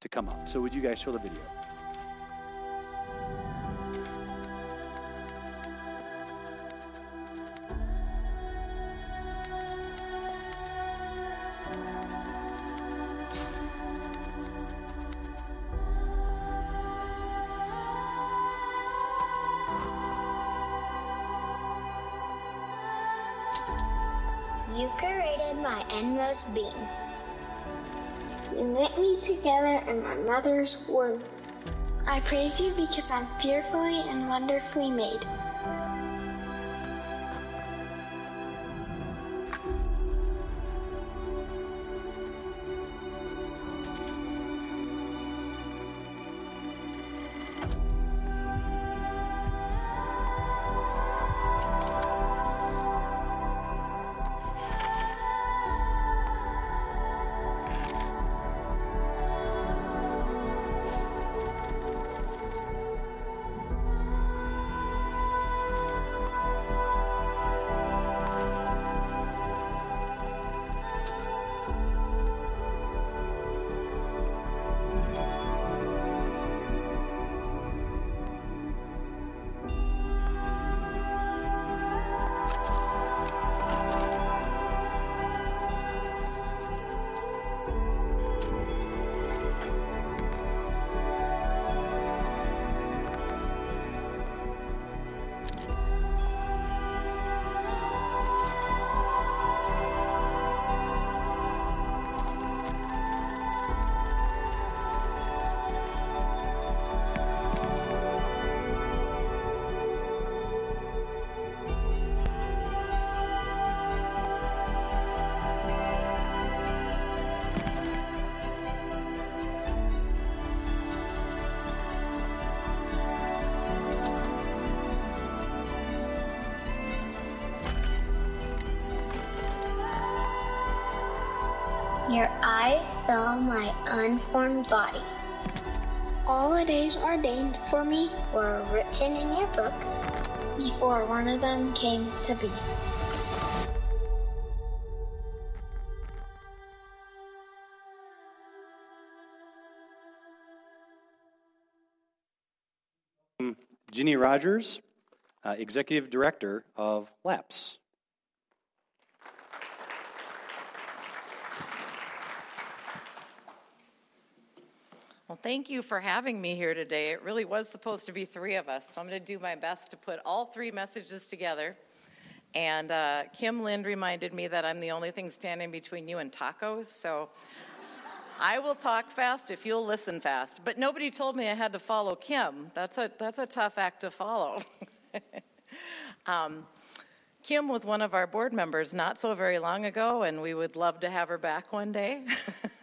to come up. So, would you guys show the video? My mother's womb. I praise you because I'm fearfully and wonderfully made. Eyes saw my unformed body. All the days ordained for me were written in your book before one of them came to be. Ginny Rogers, uh, Executive Director of LAPS. Well, thank you for having me here today. It really was supposed to be three of us, so I'm going to do my best to put all three messages together. And uh, Kim Lind reminded me that I'm the only thing standing between you and tacos, so I will talk fast if you'll listen fast. But nobody told me I had to follow Kim. That's a, that's a tough act to follow. um, Kim was one of our board members not so very long ago, and we would love to have her back one day.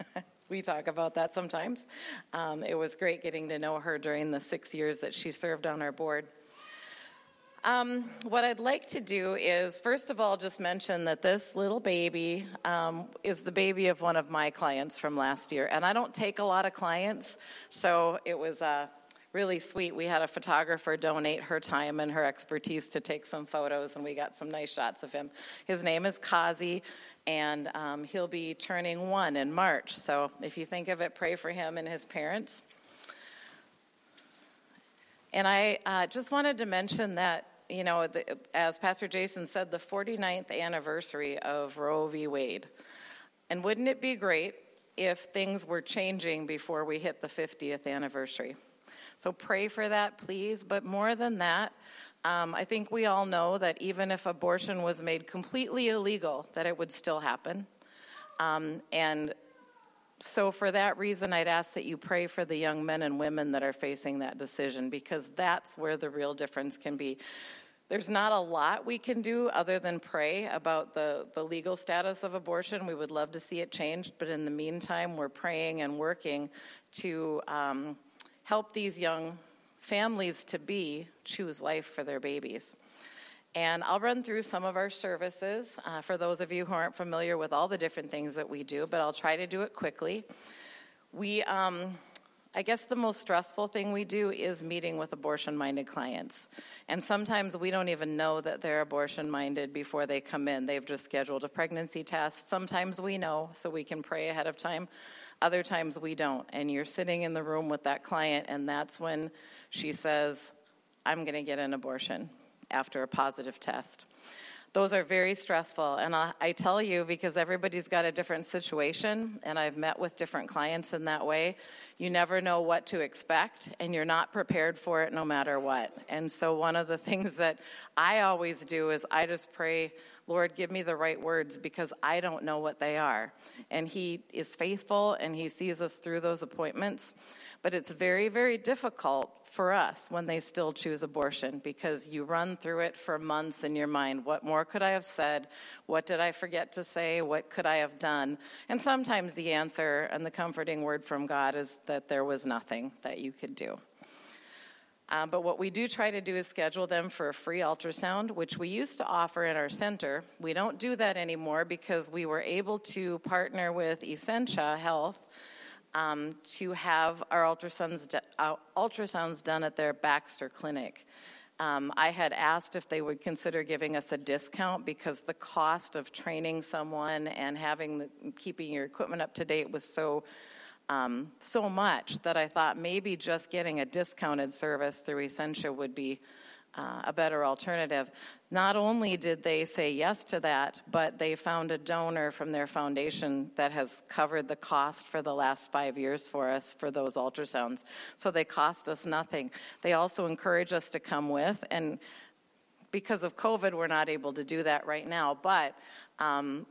we talk about that sometimes. Um, it was great getting to know her during the six years that she served on our board. Um, what I'd like to do is, first of all, just mention that this little baby um, is the baby of one of my clients from last year. And I don't take a lot of clients, so it was uh, really sweet. We had a photographer donate her time and her expertise to take some photos, and we got some nice shots of him. His name is Kazi, and um, he'll be turning one in March. So if you think of it, pray for him and his parents. And I uh, just wanted to mention that, you know, the, as Pastor Jason said, the 49th anniversary of Roe v. Wade. And wouldn't it be great if things were changing before we hit the 50th anniversary? So pray for that, please. But more than that, um, I think we all know that even if abortion was made completely illegal, that it would still happen. Um, and so, for that reason, I'd ask that you pray for the young men and women that are facing that decision because that's where the real difference can be. There's not a lot we can do other than pray about the, the legal status of abortion. We would love to see it changed, but in the meantime, we're praying and working to um, help these young families to be choose life for their babies. And I'll run through some of our services uh, for those of you who aren't familiar with all the different things that we do, but I'll try to do it quickly. We, um, I guess the most stressful thing we do is meeting with abortion minded clients. And sometimes we don't even know that they're abortion minded before they come in. They've just scheduled a pregnancy test. Sometimes we know, so we can pray ahead of time. Other times we don't. And you're sitting in the room with that client, and that's when she says, I'm going to get an abortion after a positive test. Those are very stressful. And I, I, tell you, because everybody's got a different situation, and I've met with different clients in that way, you never know what to expect, and you're not prepared for it no matter what. And so, one of the things that I always do is I just pray, Lord, give me the right words because I don't know what they are. And He is faithful and He sees us through those appointments. But it's very, very difficult for us when they still choose abortion because you run through it for months in your mind. What more could I have said? What did I forget to say? What could I have done? And sometimes the answer and the comforting word from God is that there was nothing that you could do. Uh, but what we do try to do is schedule them for a free ultrasound, which we used to offer in our center. We don't do that anymore because we were able to partner with Essentia Health um, to have our ultrasounds, uh, ultrasounds done at their Baxter Clinic. Um, I had asked if they would consider giving us a discount because the cost of training someone and having the, keeping your equipment up to date was so um, so much that I thought maybe just getting a discounted service through Essentia would be uh, a better alternative. Not only did they say yes to that, but they found a donor from their foundation that has covered the cost for the last five years for us for those ultrasounds. So they cost us nothing. They also encourage us to come with, and because of COVID, we're not able to do that right now, but um,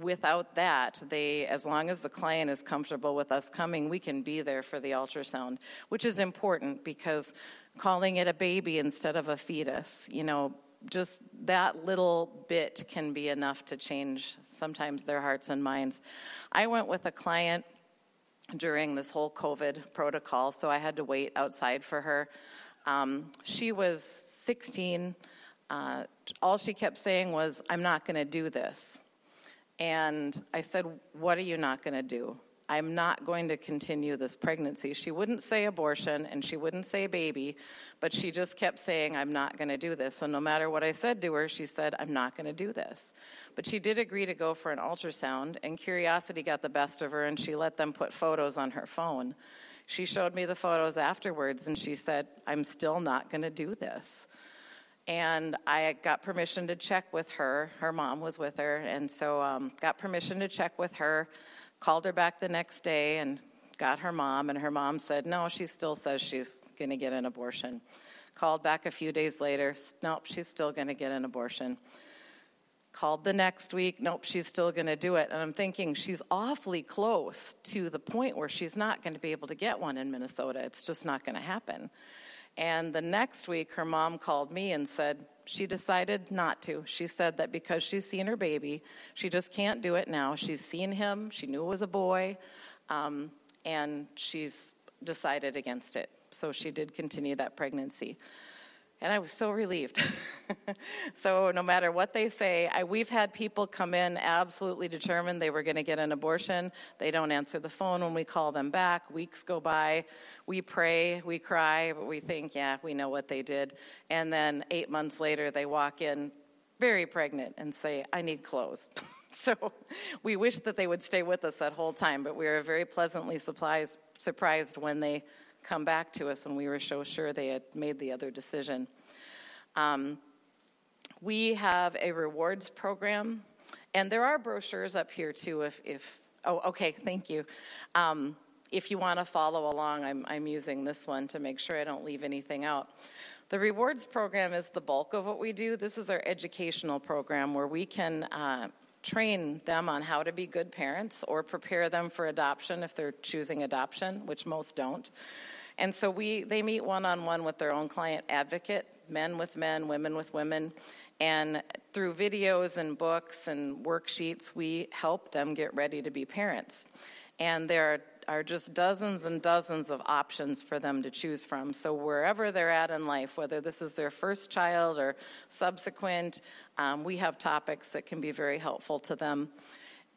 without that, they, as long as the client is comfortable with us coming, we can be there for the ultrasound, which is important because calling it a baby instead of a fetus, you know, just that little bit can be enough to change sometimes their hearts and minds. I went with a client during this whole COVID protocol, so I had to wait outside for her. Um, she was 16. Uh, all she kept saying was, I'm not going to do this. And I said, What are you not going to do? I'm not going to continue this pregnancy. She wouldn't say abortion and she wouldn't say baby, but she just kept saying, I'm not going to do this. So no matter what I said to her, she said, I'm not going to do this. But she did agree to go for an ultrasound, and curiosity got the best of her, and she let them put photos on her phone. She showed me the photos afterwards, and she said, I'm still not going to do this and I got permission to check with her. Her mom was with her, and so um, got permission to check with her. Called her back the next day and got her mom, and her mom said no. She still says she's going to get an abortion. Called back a few days later. Nope, she's still going to get an abortion. Called the next week. Nope, she's still going to do it. And I'm thinking she's awfully close to the point where she's not going to be able to get one in Minnesota. It's just not going to happen. And the next week, her mom called me and said she decided not to. She said that because she's seen her baby, she just can't do it now. She's seen him, she knew it was a boy, um, and she's decided against it. So she did continue that pregnancy. And I was so relieved. so, no matter what they say, I, we've had people come in absolutely determined they were going to get an abortion. They don't answer the phone when we call them back. Weeks go by. We pray, we cry, but we think, yeah, we know what they did. And then eight months later, they walk in very pregnant and say, I need clothes. so, we wish that they would stay with us that whole time, but we were very pleasantly surprised, surprised when they come back to us when we were so sure they had made the other decision. Um, we have a rewards program, and there are brochures up here too. If, if oh, okay, thank you. Um, if you want to follow along, I'm, I'm using this one to make sure I don't leave anything out. The rewards program is the bulk of what we do. This is our educational program where we can uh, train them on how to be good parents or prepare them for adoption if they're choosing adoption, which most don't. And so we, they meet one on one with their own client advocate, men with men, women with women. And through videos and books and worksheets, we help them get ready to be parents. And there are just dozens and dozens of options for them to choose from. So, wherever they're at in life, whether this is their first child or subsequent, um, we have topics that can be very helpful to them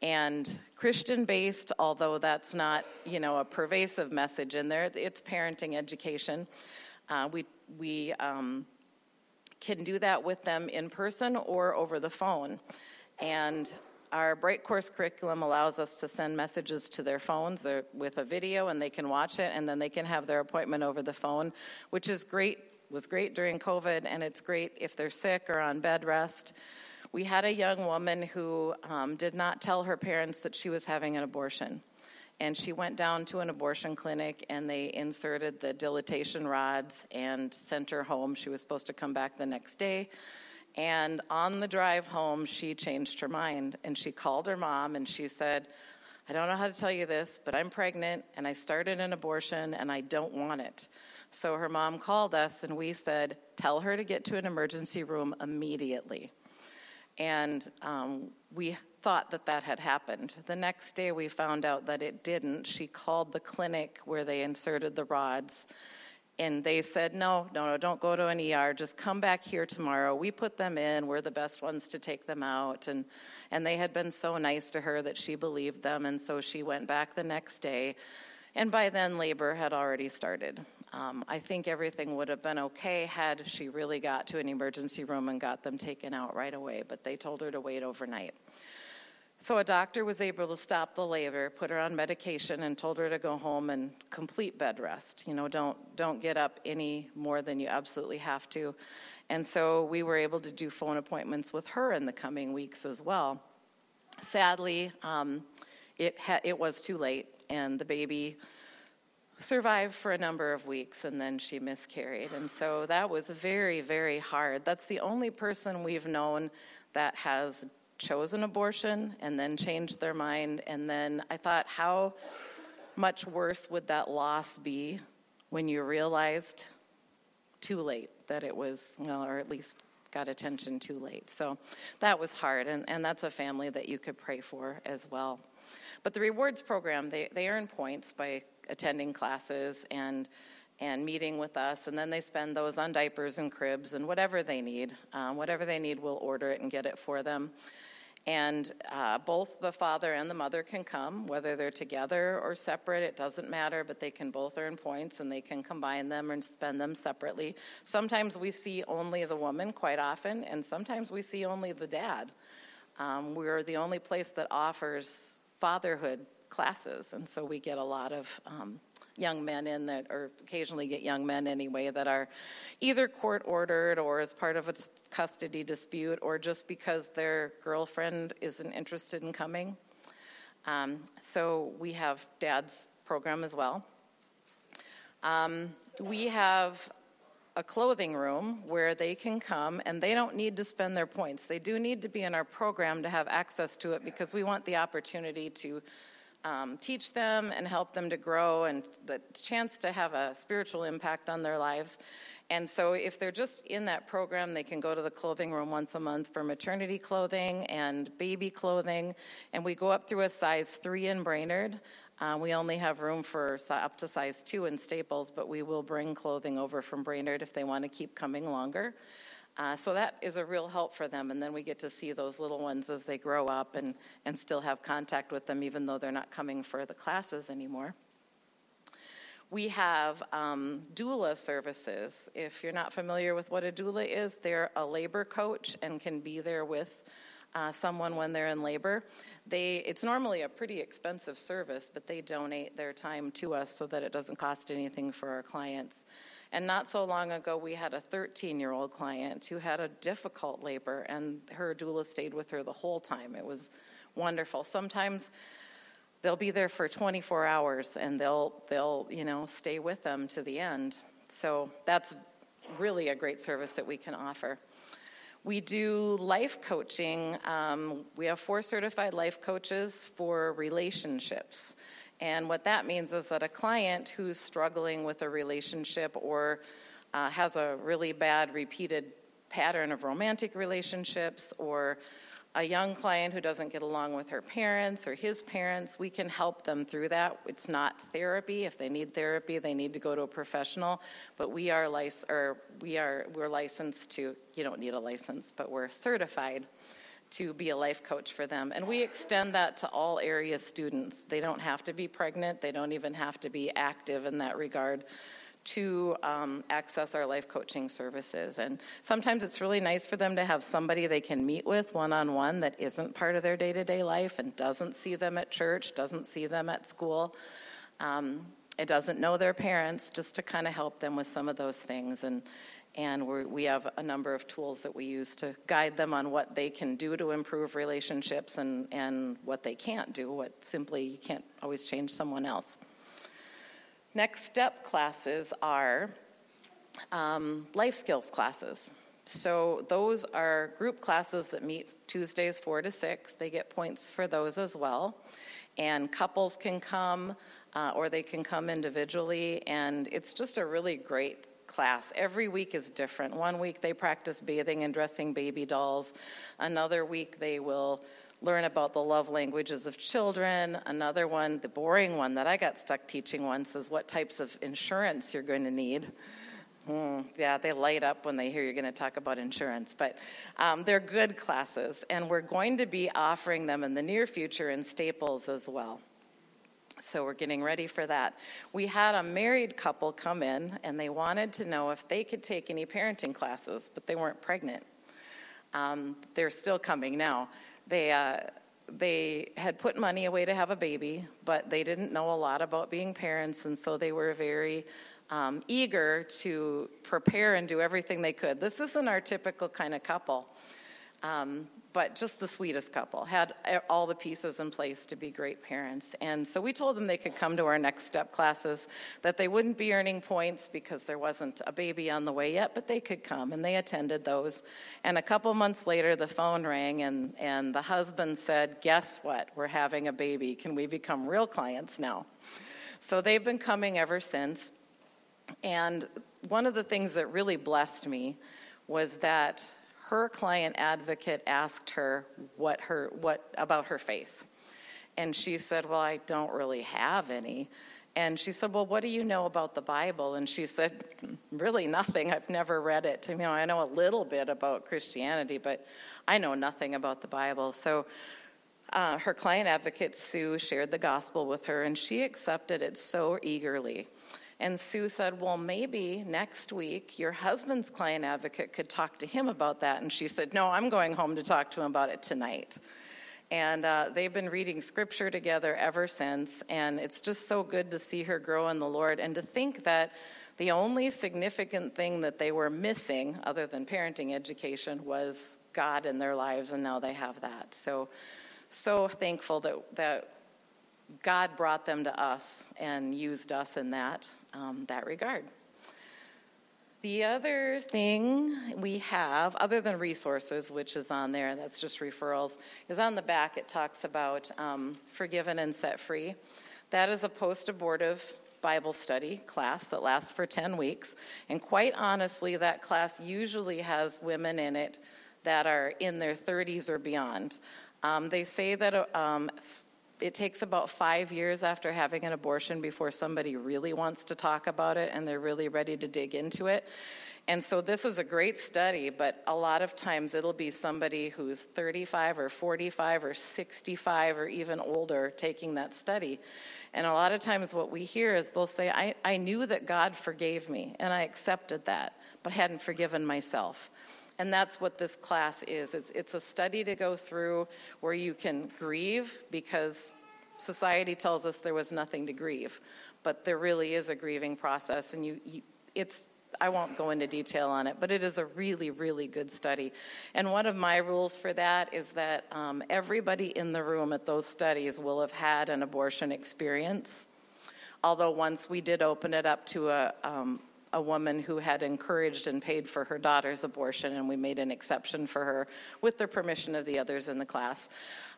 and Christian based, although that's not you know a pervasive message in there. It's parenting education. Uh, we we um, can do that with them in person or over the phone. And our BrightCourse curriculum allows us to send messages to their phones with a video, and they can watch it, and then they can have their appointment over the phone, which is great. Was great during COVID, and it's great if they're sick or on bed rest. We had a young woman who um, did not tell her parents that she was having an abortion. And she went down to an abortion clinic and they inserted the dilatation rods and sent her home. She was supposed to come back the next day. And on the drive home, she changed her mind and she called her mom and she said, I don't know how to tell you this, but I'm pregnant and I started an abortion and I don't want it. So her mom called us and we said, Tell her to get to an emergency room immediately. And um, we thought that that had happened. The next day, we found out that it didn't. She called the clinic where they inserted the rods, and they said, No, no, no, don't go to an ER. Just come back here tomorrow. We put them in. We're the best ones to take them out. And, and they had been so nice to her that she believed them, and so she went back the next day. And by then, labor had already started. Um, I think everything would have been okay had she really got to an emergency room and got them taken out right away, but they told her to wait overnight. So a doctor was able to stop the labor, put her on medication, and told her to go home and complete bed rest. You know, don't don't get up any more than you absolutely have to. And so we were able to do phone appointments with her in the coming weeks as well. Sadly, um, it ha- it was too late, and the baby survived for a number of weeks and then she miscarried. And so that was very, very hard. That's the only person we've known that has chosen abortion and then changed their mind. And then I thought, how much worse would that loss be when you realized too late that it was, well, or at least got attention too late. So that was hard, and, and that's a family that you could pray for as well. But the rewards program, they, they earn points by attending classes and and meeting with us, and then they spend those on diapers and cribs and whatever they need. Um, whatever they need, we'll order it and get it for them. And uh, both the father and the mother can come, whether they're together or separate, it doesn't matter, but they can both earn points and they can combine them and spend them separately. Sometimes we see only the woman quite often, and sometimes we see only the dad. Um, we're the only place that offers fatherhood classes, and so we get a lot of um, young men in that, or occasionally get young men anyway, that are either court ordered or as part of a custody dispute or just because their girlfriend isn't interested in coming. Um, so we have dad's program as well. Um, we have a clothing room where they can come and they don't need to spend their points. They do need to be in our program to have access to it because we want the opportunity to um, teach them and help them to grow and the chance to have a spiritual impact on their lives. And so, if they're just in that program, they can go to the clothing room once a month for maternity clothing and baby clothing. And we go up through a size three in Brainerd. Uh, we only have room for up to size two in Staples, but we will bring clothing over from Brainerd if they want to keep coming longer. Uh, so that is a real help for them, and then we get to see those little ones as they grow up and, and still have contact with them, even though they're not coming for the classes anymore. We have um, doula services. If you're not familiar with what a doula is, they're a labor coach and can be there with uh, someone when they're in labor. They, it's normally a pretty expensive service, but they donate their time to us so that it doesn't cost anything for our clients. And not so long ago, we had a 13 year old client who had a difficult labor, and her doula stayed with her the whole time. It was wonderful. Sometimes they'll be there for 24 hours and they'll, they'll you know, stay with them to the end. So that's really a great service that we can offer. We do life coaching. Um, we have four certified life coaches for relationships. And what that means is that a client who's struggling with a relationship or uh, has a really bad repeated pattern of romantic relationships or a young client who doesn't get along with her parents or his parents, we can help them through that. It's not therapy. If they need therapy, they need to go to a professional. But we are lic- or we are we're licensed to. You don't need a license, but we're certified to be a life coach for them. And we extend that to all area students. They don't have to be pregnant, they don't even have to be active in that regard to um, access our life coaching services. And sometimes it's really nice for them to have somebody they can meet with one on one that isn't part of their day to day life and doesn't see them at church, doesn't see them at school. Um, it doesn't know their parents, just to kind of help them with some of those things. And, and we have a number of tools that we use to guide them on what they can do to improve relationships and, and what they can't do, what simply you can't always change someone else. Next step classes are um, life skills classes. So those are group classes that meet Tuesdays 4 to 6. They get points for those as well. And couples can come uh, or they can come individually. And it's just a really great class. Every week is different. One week they practice bathing and dressing baby dolls, another week they will learn about the love languages of children. Another one, the boring one that I got stuck teaching once, is what types of insurance you're going to need. Mm, yeah, they light up when they hear you're going to talk about insurance. But um, they're good classes, and we're going to be offering them in the near future in Staples as well. So we're getting ready for that. We had a married couple come in, and they wanted to know if they could take any parenting classes, but they weren't pregnant. Um, they're still coming now. They, uh, they had put money away to have a baby, but they didn't know a lot about being parents, and so they were very um, eager to prepare and do everything they could. This isn't our typical kind of couple. Um, but just the sweetest couple had all the pieces in place to be great parents. And so we told them they could come to our next step classes, that they wouldn't be earning points because there wasn't a baby on the way yet, but they could come. And they attended those. And a couple months later, the phone rang, and, and the husband said, Guess what? We're having a baby. Can we become real clients now? So they've been coming ever since. And one of the things that really blessed me was that her client advocate asked her what her what about her faith. And she said well i don't really have any. And she said well what do you know about the bible? And she said really nothing. I've never read it. You know i know a little bit about christianity but i know nothing about the bible. So uh, her client advocate sue shared the gospel with her and she accepted it so eagerly and Sue said, Well, maybe next week your husband's client advocate could talk to him about that. And she said, No, I'm going home to talk to him about it tonight. And uh, they've been reading scripture together ever since. And it's just so good to see her grow in the Lord and to think that the only significant thing that they were missing, other than parenting education, was God in their lives. And now they have that. So, so thankful that, that God brought them to us and used us in that um, that regard. The other thing we have, other than resources, which is on there, that's just referrals, is on the back it talks about um, forgiven and set free. That is a post abortive Bible study class that lasts for 10 weeks. And quite honestly, that class usually has women in it that are in their 30s or beyond. Um, they say that um, it takes about five years after having an abortion before somebody really wants to talk about it and they're really ready to dig into it. And so this is a great study, but a lot of times it'll be somebody who's 35 or 45 or 65 or even older taking that study. And a lot of times what we hear is they'll say, I, I knew that God forgave me and I accepted that, but hadn't forgiven myself. And that's what this class is. It's, it's a study to go through where you can grieve because society tells us there was nothing to grieve, but there really is a grieving process. And you, you it's I won't go into detail on it, but it is a really, really good study. And one of my rules for that is that um, everybody in the room at those studies will have had an abortion experience. Although once we did open it up to a, um, a woman who had encouraged and paid for her daughter's abortion, and we made an exception for her with the permission of the others in the class.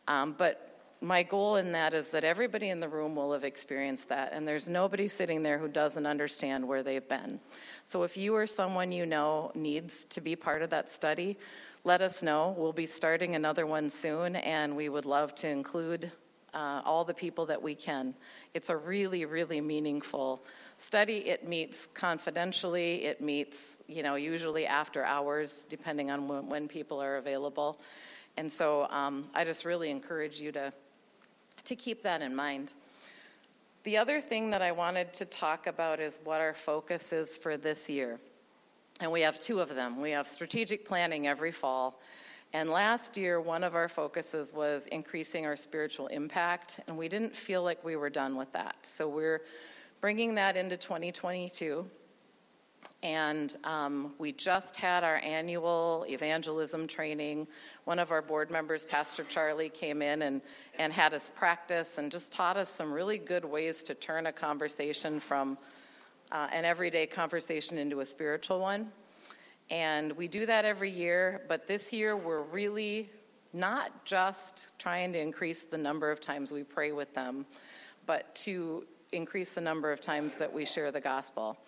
Um, but my goal in that is that everybody in the room will have experienced that, and there's nobody sitting there who doesn't understand where they've been. So if you or someone you know needs to be part of that study, let us know. We'll be starting another one soon, and we would love to include uh, all the people that we can. It's a really, really meaningful study. It meets confidentially. It meets, you know, usually after hours, depending on when, when people are available. And so um, I just really encourage you to, to keep that in mind. The other thing that I wanted to talk about is what our focus is for this year. And we have two of them. We have strategic planning every fall. And last year, one of our focuses was increasing our spiritual impact, and we didn't feel like we were done with that. So we're bringing that into 2022. And um, we just had our annual evangelism training. One of our board members, Pastor Charlie, came in and, and had us practice and just taught us some really good ways to turn a conversation from uh, an everyday conversation into a spiritual one. And we do that every year, but this year we're really not just trying to increase the number of times we pray with them, but to increase the number of times that we share the gospel.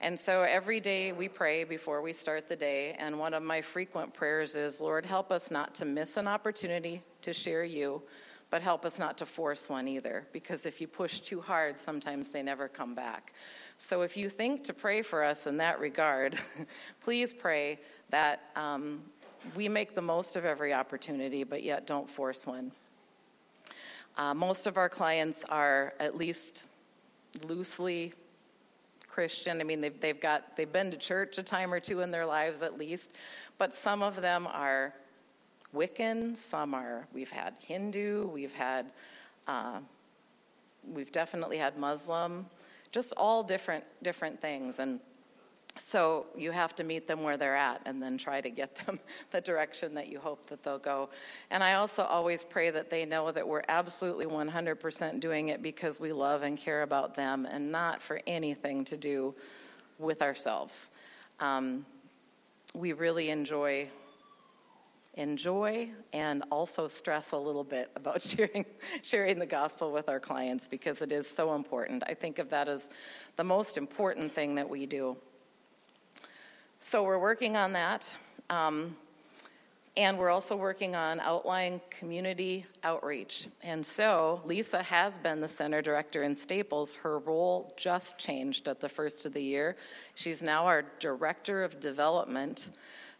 And so every day we pray before we start the day, and one of my frequent prayers is, Lord, help us not to miss an opportunity to share you, but help us not to force one either, because if you push too hard, sometimes they never come back. So if you think to pray for us in that regard, please pray that um, we make the most of every opportunity, but yet don't force one. Uh, most of our clients are at least loosely Christian. I mean, they've, they've got they've been to church a time or two in their lives at least, but some of them are Wiccan. Some are we've had Hindu. We've had uh, we've definitely had Muslim. Just all different different things and. So you have to meet them where they're at and then try to get them the direction that you hope that they'll go. And I also always pray that they know that we're absolutely 100% doing it because we love and care about them and not for anything to do with ourselves. Um, we really enjoy enjoy and also stress a little bit about sharing sharing the gospel with our clients because it is so important. I think of that as the most important thing that we do. So we're working on that. Um, and we're also working on outlying community outreach. And so Lisa has been the center director in Staples. Her role just changed at the first of the year. She's now our director of development,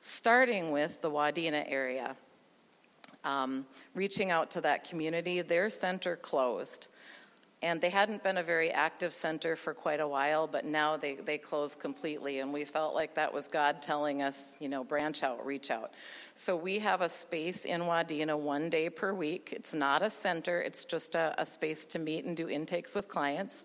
starting with the Wadena area. Um, reaching out to that community, their center closed. And they hadn't been a very active center for quite a while, but now they, they closed completely. And we felt like that was God telling us, you know, branch out, reach out. So we have a space in Wadena one day per week. It's not a center, it's just a, a space to meet and do intakes with clients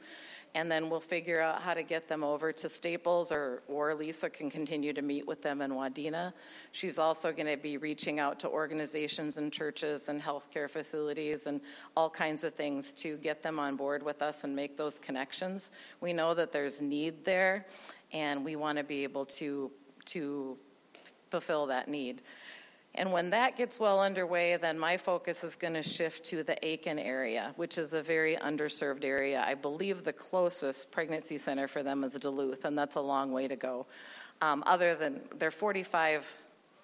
and then we'll figure out how to get them over to Staples, or, or Lisa can continue to meet with them in Wadena. She's also going to be reaching out to organizations and churches and healthcare facilities and all kinds of things to get them on board with us and make those connections. We know that there's need there, and we want to be able to to fulfill that need. And when that gets well underway, then my focus is going to shift to the Aitkin area, which is a very underserved area. I believe the closest pregnancy center for them is Duluth, and that's a long way to go. Um, other than they're 45,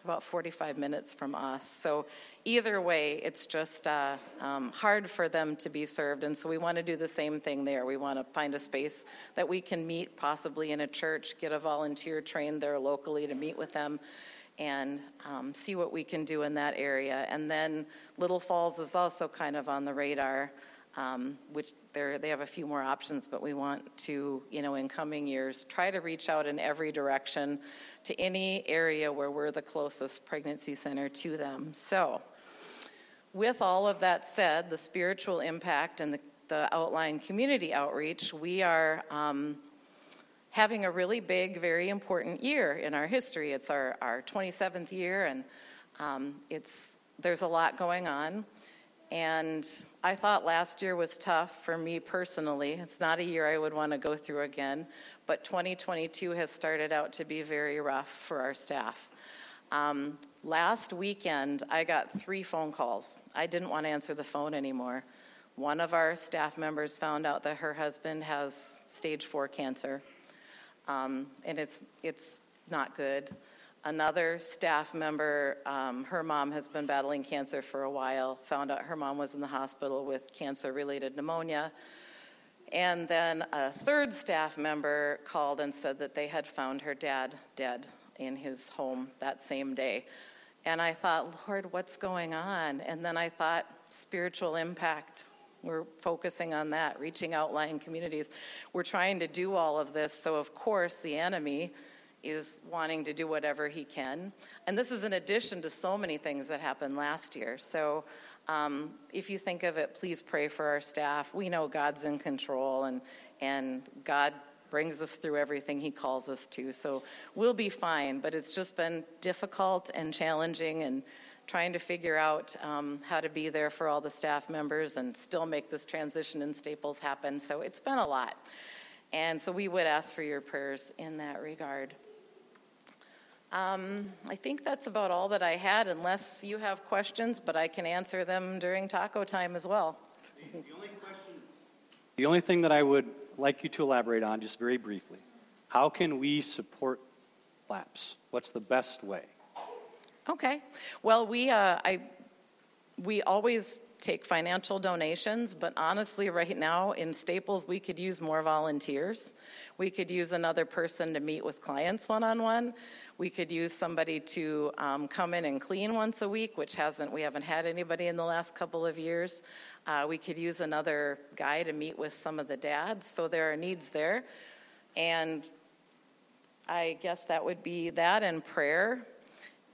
about 45 minutes from us. So either way, it's just uh, um, hard for them to be served. And so we want to do the same thing there. We want to find a space that we can meet, possibly in a church, get a volunteer trained there locally to meet with them and um, see what we can do in that area. And then Little Falls is also kind of on the radar, um, which they have a few more options, but we want to, you know, in coming years, try to reach out in every direction to any area where we're the closest pregnancy center to them. So, with all of that said, the spiritual impact and the, the outlying community outreach, we are. Um, having a really big, very important year in our history. It's our, our 27th year, and um, it's, there's a lot going on. And I thought last year was tough for me personally. It's not a year I would want to go through again, but 2022 has started out to be very rough for our staff. Um, last weekend, I got three phone calls. I didn't want to answer the phone anymore. One of our staff members found out that her husband has stage four cancer um, and it's it's not good. Another staff member, um, her mom has been battling cancer for a while. Found out her mom was in the hospital with cancer-related pneumonia. And then a third staff member called and said that they had found her dad dead in his home that same day. And I thought, Lord, what's going on? And then I thought, spiritual impact We're focusing on that, reaching outlying communities. We're trying to do all of this, so of course the enemy is wanting to do whatever he can. And this is in addition to so many things that happened last year. So um, if you think of it, please pray for our staff. We know God's in control and, and God brings us through everything he calls us to. So we'll be fine, but it's just been difficult and challenging and trying to figure out um, how to be there for all the staff members and still make this transition in Staples happen. So it's been a lot. And so we would ask for your prayers in that regard. Um, I think that's about all that I had, unless you have questions, but I can answer them during taco time as well. The, the only question, the only thing that I would like you to elaborate on, just very briefly, how can we support LAPS? What's the best way? Okay. Well, we uh, I we always take financial donations, but honestly, right now in Staples, we could use more volunteers. We could use another person to meet with clients one on one. We could use somebody to um, come in and clean once a week, which hasn't we haven't had anybody in the last couple of years. Uh, we could use another guy to meet with some of the dads. So there are needs there, and I guess that would be that and prayer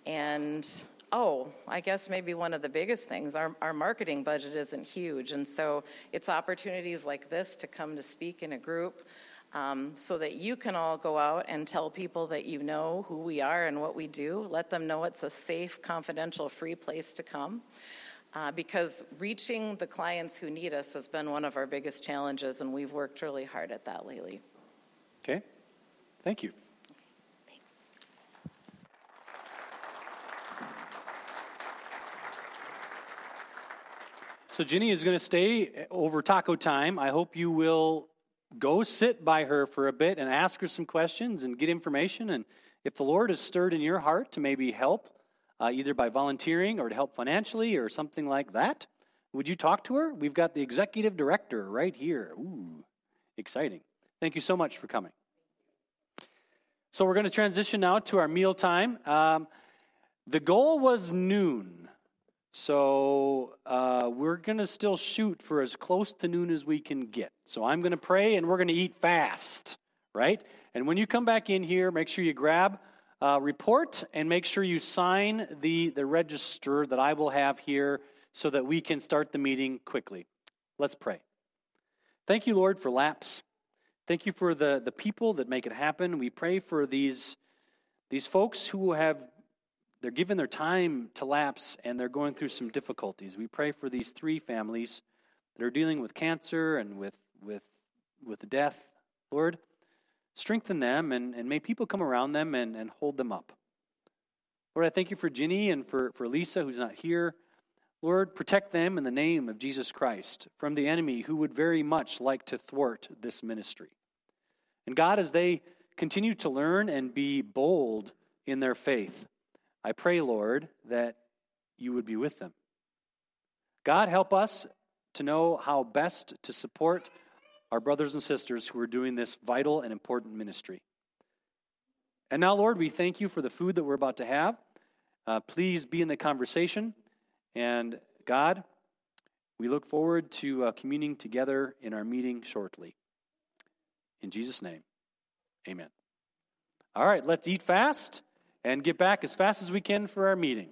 and oh, I guess maybe one of the biggest things, our, our marketing budget isn't huge. And so it's opportunities like this to come to speak in a group um, so that you can all go out and tell people that you know who we are and what we do. Let them know it's a safe, confidential, free place to come. Uh, because reaching the clients who need us has been one of our biggest challenges, and we've worked really hard at that lately. Okay, thank you. So Ginny is going to stay over taco time. I hope you will go sit by her for a bit and ask her some questions and get information. And if the Lord has stirred in your heart to maybe help, uh, either by volunteering or to help financially or something like that, would you talk to her? We've got the executive director right here. Ooh, exciting. Thank you so much for coming. So we're going to transition now to our meal time. Um, the goal was noon. So uh, we're going to still shoot for as close to noon as we can get. So I'm going to pray and we're going to eat fast, right? And when you come back in here, make sure you grab report and make sure you sign the, the register that I will have here so that we can start the meeting quickly. Let's pray. Thank you, Lord, for LAPS. Thank you for the, the people that make it happen. We pray for these, these folks who have they're given their time to LAPS and they're going through some difficulties. We pray for these three families that are dealing with cancer and with, with, with death. Lord, strengthen them and, and may people come around them and, and hold them up. Lord, I thank you for Ginny and for, for Lisa, who's not here. Lord, protect them in the name of Jesus Christ from the enemy who would very much like to thwart this ministry. And God, as they continue to learn and be bold in their faith, I pray, Lord, that you would be with them. God, help us to know how best to support our brothers and sisters who are doing this vital and important ministry. And now, Lord, we thank you for the food that we're about to have. Uh, please be in the conversation. And God, we look forward to uh, communing together in our meeting shortly. In Jesus' name, amen. All right, let's eat fast and get back as fast as we can for our meeting.